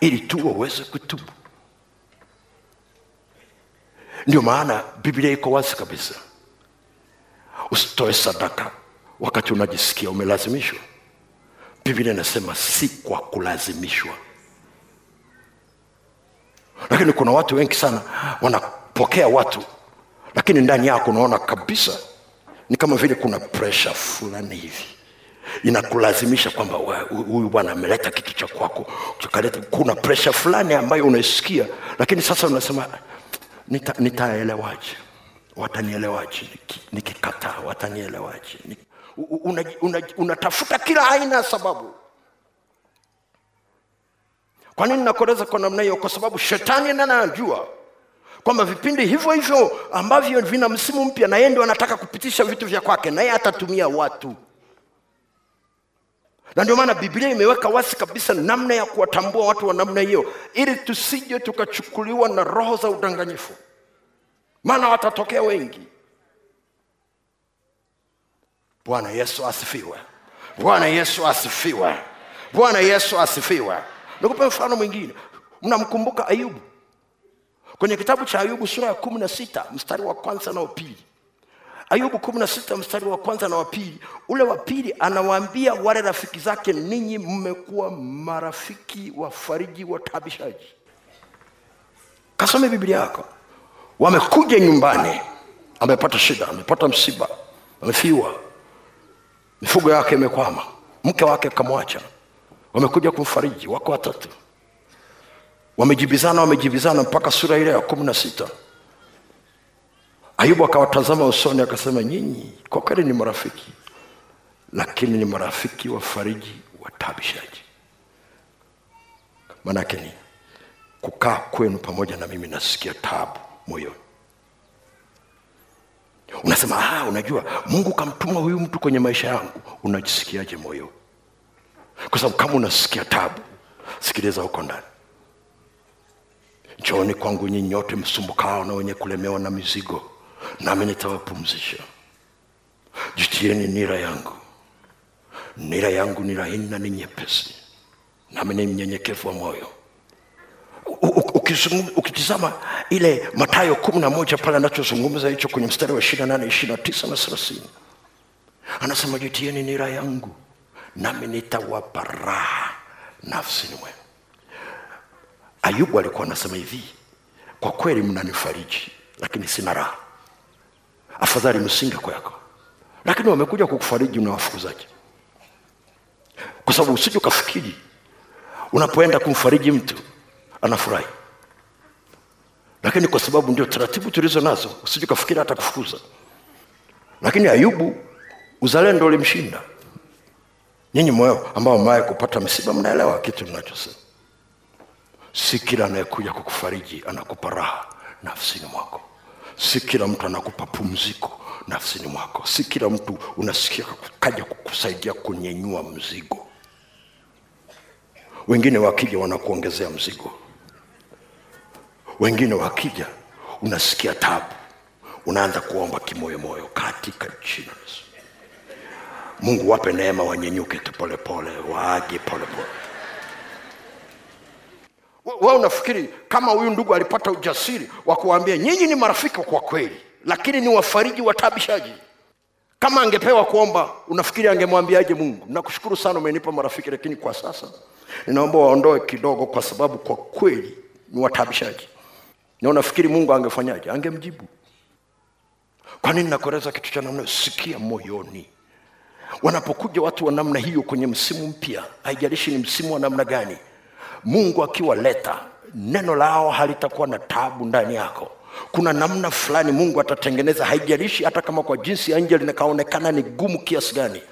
ili tu waweze kutubu. Ndio maana biblia iko wazi kabisa. Usitoe sadaka wakati unajisikia umelazimishwa. Biblia inasema si kwa kulazimishwa. Lakini kuna watu wengi sana wanapokea watu lakini ndani yako unaona kabisa ni kama vile kuna presha fulani hivi inakulazimisha kwamba huyu bwana ameleta kitu cha kwako. Kuna presha fulani ambayo unaisikia lakini sasa unasema nita, nitaelewaje? Watanielewaje? Niki- nikikataa watanielewaje? Ni- u- una, unatafuta kila aina ya sababu. Kwa nini nakueleza kwa namna hiyo? Kwa sababu shetani nanajua kwamba vipindi hivyo hivyo ambavyo vina msimu mpya na yeye ndio anataka kupitisha vitu vya kwake naye atatumia watu na ndio maana biblia imeweka wazi kabisa namna ya kuwatambua watu wa namna hiyo ili tusije tukachukuliwa na roho za udanganyifu. Maana watatokea wengi. Bwana yesu asifiwe. Bwana yesu asifiwe. Bwana yesu asifiwe. Nikupe mfano mwingine. Mnamkumbuka ayubu? Kwenye kitabu cha ayubu sura ya kumi na sita mstari wa kwanza na wa pili ayubu kumi na sita mstari wa kwanza na wa pili. Ule wa pili anawaambia wale rafiki zake ninyi mmekuwa marafiki wafariji watabishaji. Kasome biblia yako. Wamekuja nyumbani. Amepata shida amepata msiba amefiwa. Mifugo yake imekwama. Mke wake akamwacha. Wamekuja kumfariji wako watatu. Wamejibizana wamejibizana mpaka sura ile ya kumi na sita ayubu akawatazama usoni akasema nyinyi kwa kweli ni marafiki lakini ni marafiki wafariji wataabishaji. Maanake ni kukaa kwenu pamoja na mimi nasikia tabu moyoni. Unasema ah, unajua mungu kamtuma huyu mtu kwenye maisha yangu. Unajisikiaje moyo? Kwa sababu kama unasikia tabu sikiliza huko ndani. Njooni kwangu nyinyi nyote msumbukao na wenye kulemewa na mizigo nami nitawapumzisha. Jitieni nira yangu. Nira yangu ni laini na ni nyepesi. Nami ni mnyenyekevu wa moyo. Ukitizama ile matayo kumi na moja pale anachozungumza hicho kwenye mstari wa ishirini na nane ishirini na tisa na thelathini. Anasema jitieni nira yangu nami nitawapa raha nafsini mwenu. Ayubu alikuwa anasema hivi kwa kweli mnanifariji lakini sina raha afadhali msinge kwako lakini wamekuja kukufariji unawafukuzaje kwa sababu usije ukafikiri unapoenda kumfariji mtu anafurahi. Lakini kwa sababu ndio taratibu tulizo nazo usije ukafikiri hata kufukuza. Lakini ayubu uzalendo ulimshinda. Nyinyi moyo ambao mwaye kupata msiba mnaelewa kitu ninachosema. Si kila anayekuja kukufariji anakupa raha nafsini mwako si kila mtu anakupa pumziko nafsini mwako. Si kila mtu unasikia kaja kukusaidia kunyenyua mzigo. Wengine wakija wanakuongezea mzigo. Wengine wakija unasikia tabu. Unaanza kuomba kimoyomoyo katika jina mungu wape neema wanyenyuke tu polepole waage polepole we unafikiri kama huyu ndugu alipata ujasiri wa kuwaambia nyinyi ni marafiki kwa kweli lakini ni wafariji watabishaji. Kama angepewa kuomba unafikiri angemwambiaje mungu? Nakushukuru sana umenipa marafiki lakini kwa sasa ninaomba waondoe kidogo kwa sababu kwa kweli ni watabishaji. Na unafikiri mungu angefanyaje? Angemjibu. Kwa nini nakueleza kitu cha namna sikia moyoni. Wanapokuja watu wa namna hiyo kwenye msimu mpya haijalishi ni msimu wa namna gani mungu akiwaleta neno lao halitakuwa na tabu ndani yako. Kuna namna fulani mungu atatengeneza haijalishi hata kama kwa jinsi ya nje linakaonekana ni gumu kiasi gani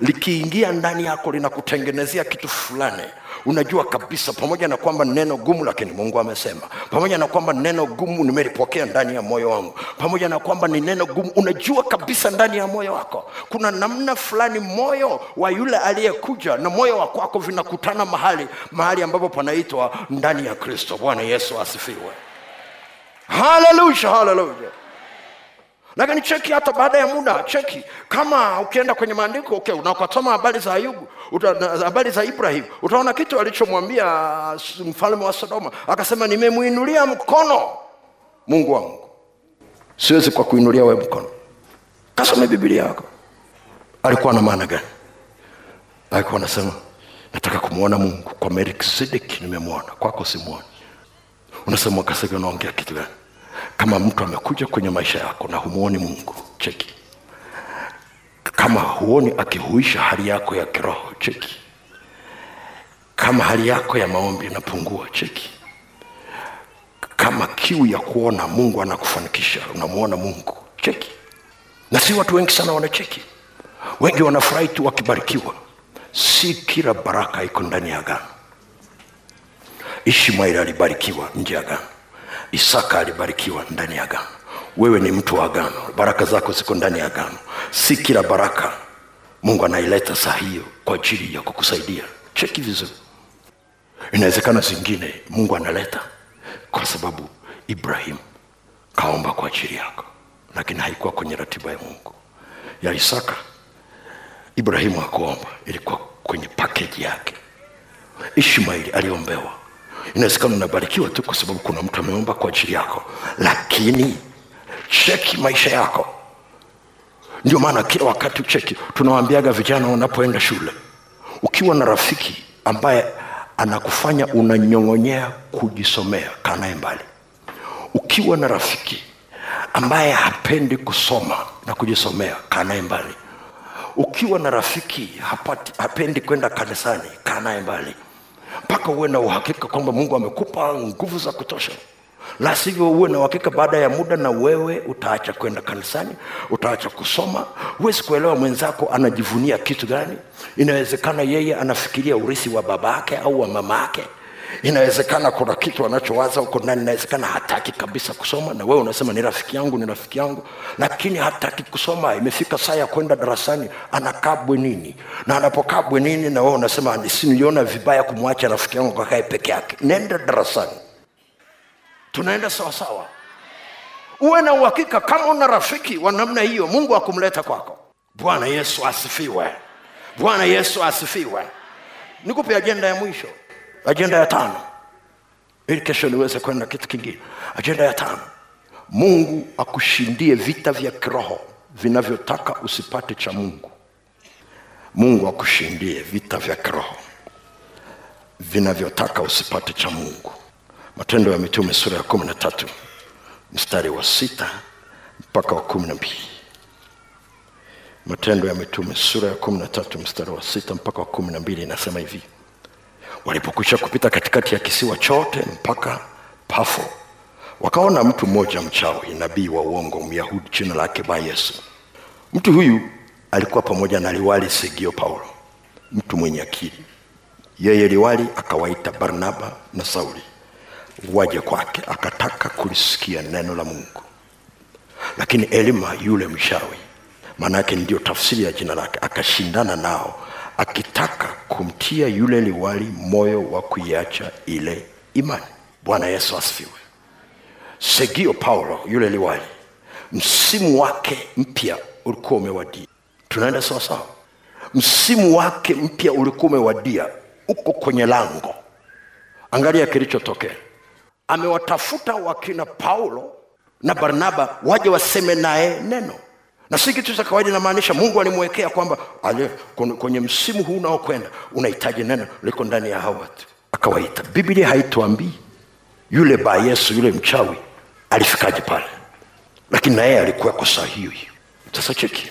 likiingia ndani yako linakutengenezea kitu fulani unajua kabisa pamoja na kwamba neno gumu lakini mungu amesema pamoja na kwamba neno gumu nimelipokea ndani ya moyo wangu pamoja na kwamba ni neno gumu unajua kabisa ndani ya moyo wako kuna namna fulani moyo wa yule aliyekuja na moyo wa kwako vinakutana mahali mahali ambapo panaitwa ndani ya kristo. Bwana yesu asifiwe. Haleluya haleluya lakini cheki hata baada ya muda cheki. Kama ukienda kwenye maandiko okay, unakasoma habari za ayubu habari za ibrahim utaona kitu alichomwambia mfalme wa sodoma. Akasema nimemwinulia mkono mungu wangu siwezi kwa kuinulia we mkono. Kasome bibilia yako. Alikuwa na maana gani? Alikuwa anasema nataka kumwona mungu kwa melkisedeki nimemwona. Kwako simwoni unasema unaongea kitu gani kama mtu amekuja kwenye maisha yako na humuoni mungu cheki. Kama huoni akihuisha hali yako ya kiroho cheki. Kama hali yako ya maombi inapungua cheki. Kama kiu ya kuona mungu anakufanikisha unamwona mungu cheki. Na si watu wengi sana wanacheki wengi wanafurahi tu wakibarikiwa. Si kila baraka iko ndani ya agano. Ishmaeli alibarikiwa nje ya agano isaka alibarikiwa ndani ya agano. Wewe ni mtu wa agano. Baraka zako ziko ndani ya agano. Si kila baraka mungu anaileta saa hiyo kwa ajili ya kukusaidia. Cheki vizuri. Inawezekana zingine mungu analeta kwa sababu Ibrahimu kaomba kwa ajili yako lakini haikuwa kwenye ratiba ya mungu. Ya isaka ibrahimu hakuomba ilikuwa kwenye pakeji yake. Ishmaeli aliombewa inawezekana unabarikiwa tu kwa sababu kuna mtu ameomba kwa ajili yako. Lakini cheki maisha yako. Ndio maana kila wakati ucheki. Tunawaambiaga vijana wanapoenda shule ukiwa na rafiki ambaye anakufanya unanyong'onyea kujisomea kanaye mbali. Ukiwa na rafiki ambaye hapendi kusoma na kujisomea kanaye mbali. Ukiwa na rafiki hapati, hapendi kwenda kanisani kanaye mbali mpaka uwe na uhakika kwamba mungu amekupa nguvu za kutosha. La sivyo uwe na uhakika baada ya muda na wewe utaacha kwenda kanisani utaacha kusoma. Huwezi kuelewa mwenzako anajivunia kitu gani. Inawezekana yeye anafikiria urithi wa baba yake au wa mama yake inawezekana kuna kitu anachowaza huko ndani inawezekana hataki kabisa kusoma na wewe unasema ni rafiki yangu ni rafiki yangu. Lakini hataki kusoma imefika saa ya kwenda darasani anakaa bwenini. Na anapokaa bwenini na wewe unasema siniliona vibaya kumwacha rafiki yangu kakae peke yake. Nenda darasani. Tunaenda sawasawa uwe na uhakika kama una rafiki wa namna hiyo mungu akumleta kwako. Bwana yesu asifiwe. Bwana yesu asifiwe. Nikupe ajenda ya mwisho ajenda ya tano. Ili kesho niweze kwenda kitu kingine. Ajenda ya tano. Mungu akushindie vita vya kiroho vinavyotaka usipate cha mungu. Mungu akushindie vita vya kiroho vinavyotaka usipate cha mungu. Matendo ya mitume sura ya kumi na tatu mstari wa sita mpaka wa kumi na mbili. Matendo ya mitume sura ya kumi na tatu mstari wa sita mpaka wa kumi na mbili inasema hivi walipokwisha kupita katikati ya kisiwa chote mpaka pafo wakaona mtu mmoja mchawi nabii wa uongo myahudi jina lake ba yesu. Mtu huyu alikuwa pamoja na liwali segio paulo mtu mwenye akili. Yeye liwali akawaita barnaba na sauli waje kwake akataka kulisikia neno la mungu. Lakini elima yule mshawi maana yake ndiyo tafsiri ya jina lake akashindana nao akitaka kumtia yule liwali moyo wa kuiacha ile imani. Bwana yesu asifiwe. Segio paulo yule liwali msimu wake mpya ulikuwa umewadia. Tunaenda sawasawa msimu wake mpya ulikuwa umewadia uko kwenye lango. Angalia kilichotokea. Amewatafuta wakina paulo na barnaba waje waseme naye neno na si kitu cha kawaida inamaanisha mungu alimwekea kwamba kwenye- msimu huu unaokwenda unahitaji neno liko ndani ya hawa watu. Akawaita. Biblia haituambii yule ba yesu yule mchawi alifikaje pale. Lakini na yeye alikuweko saa hiyo hiyo. Sasa cheki.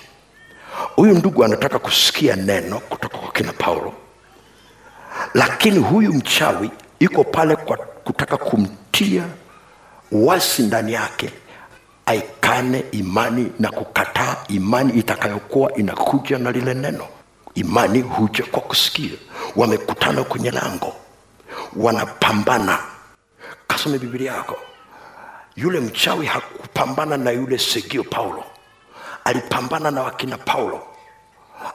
Huyu ndugu anataka kusikia neno kutoka kwa kina paulo. Lakini huyu mchawi iko pale kwa kutaka kumtia wasi ndani yake aikane imani na kukataa imani itakayokuwa inakuja na lile neno. Imani huja kwa kusikia. Wamekutana kwenye lango. Wanapambana. Kasome bibilia yako. Yule mchawi hakupambana na yule segio paulo. Alipambana na wakina paulo.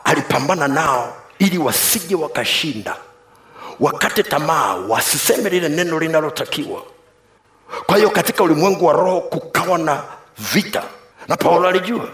Alipambana nao ili wasije wakashinda. Wakate tamaa wasiseme lile neno linalotakiwa. Kwa hiyo katika ulimwengu wa roho kukawa na vita. Na paulo alijua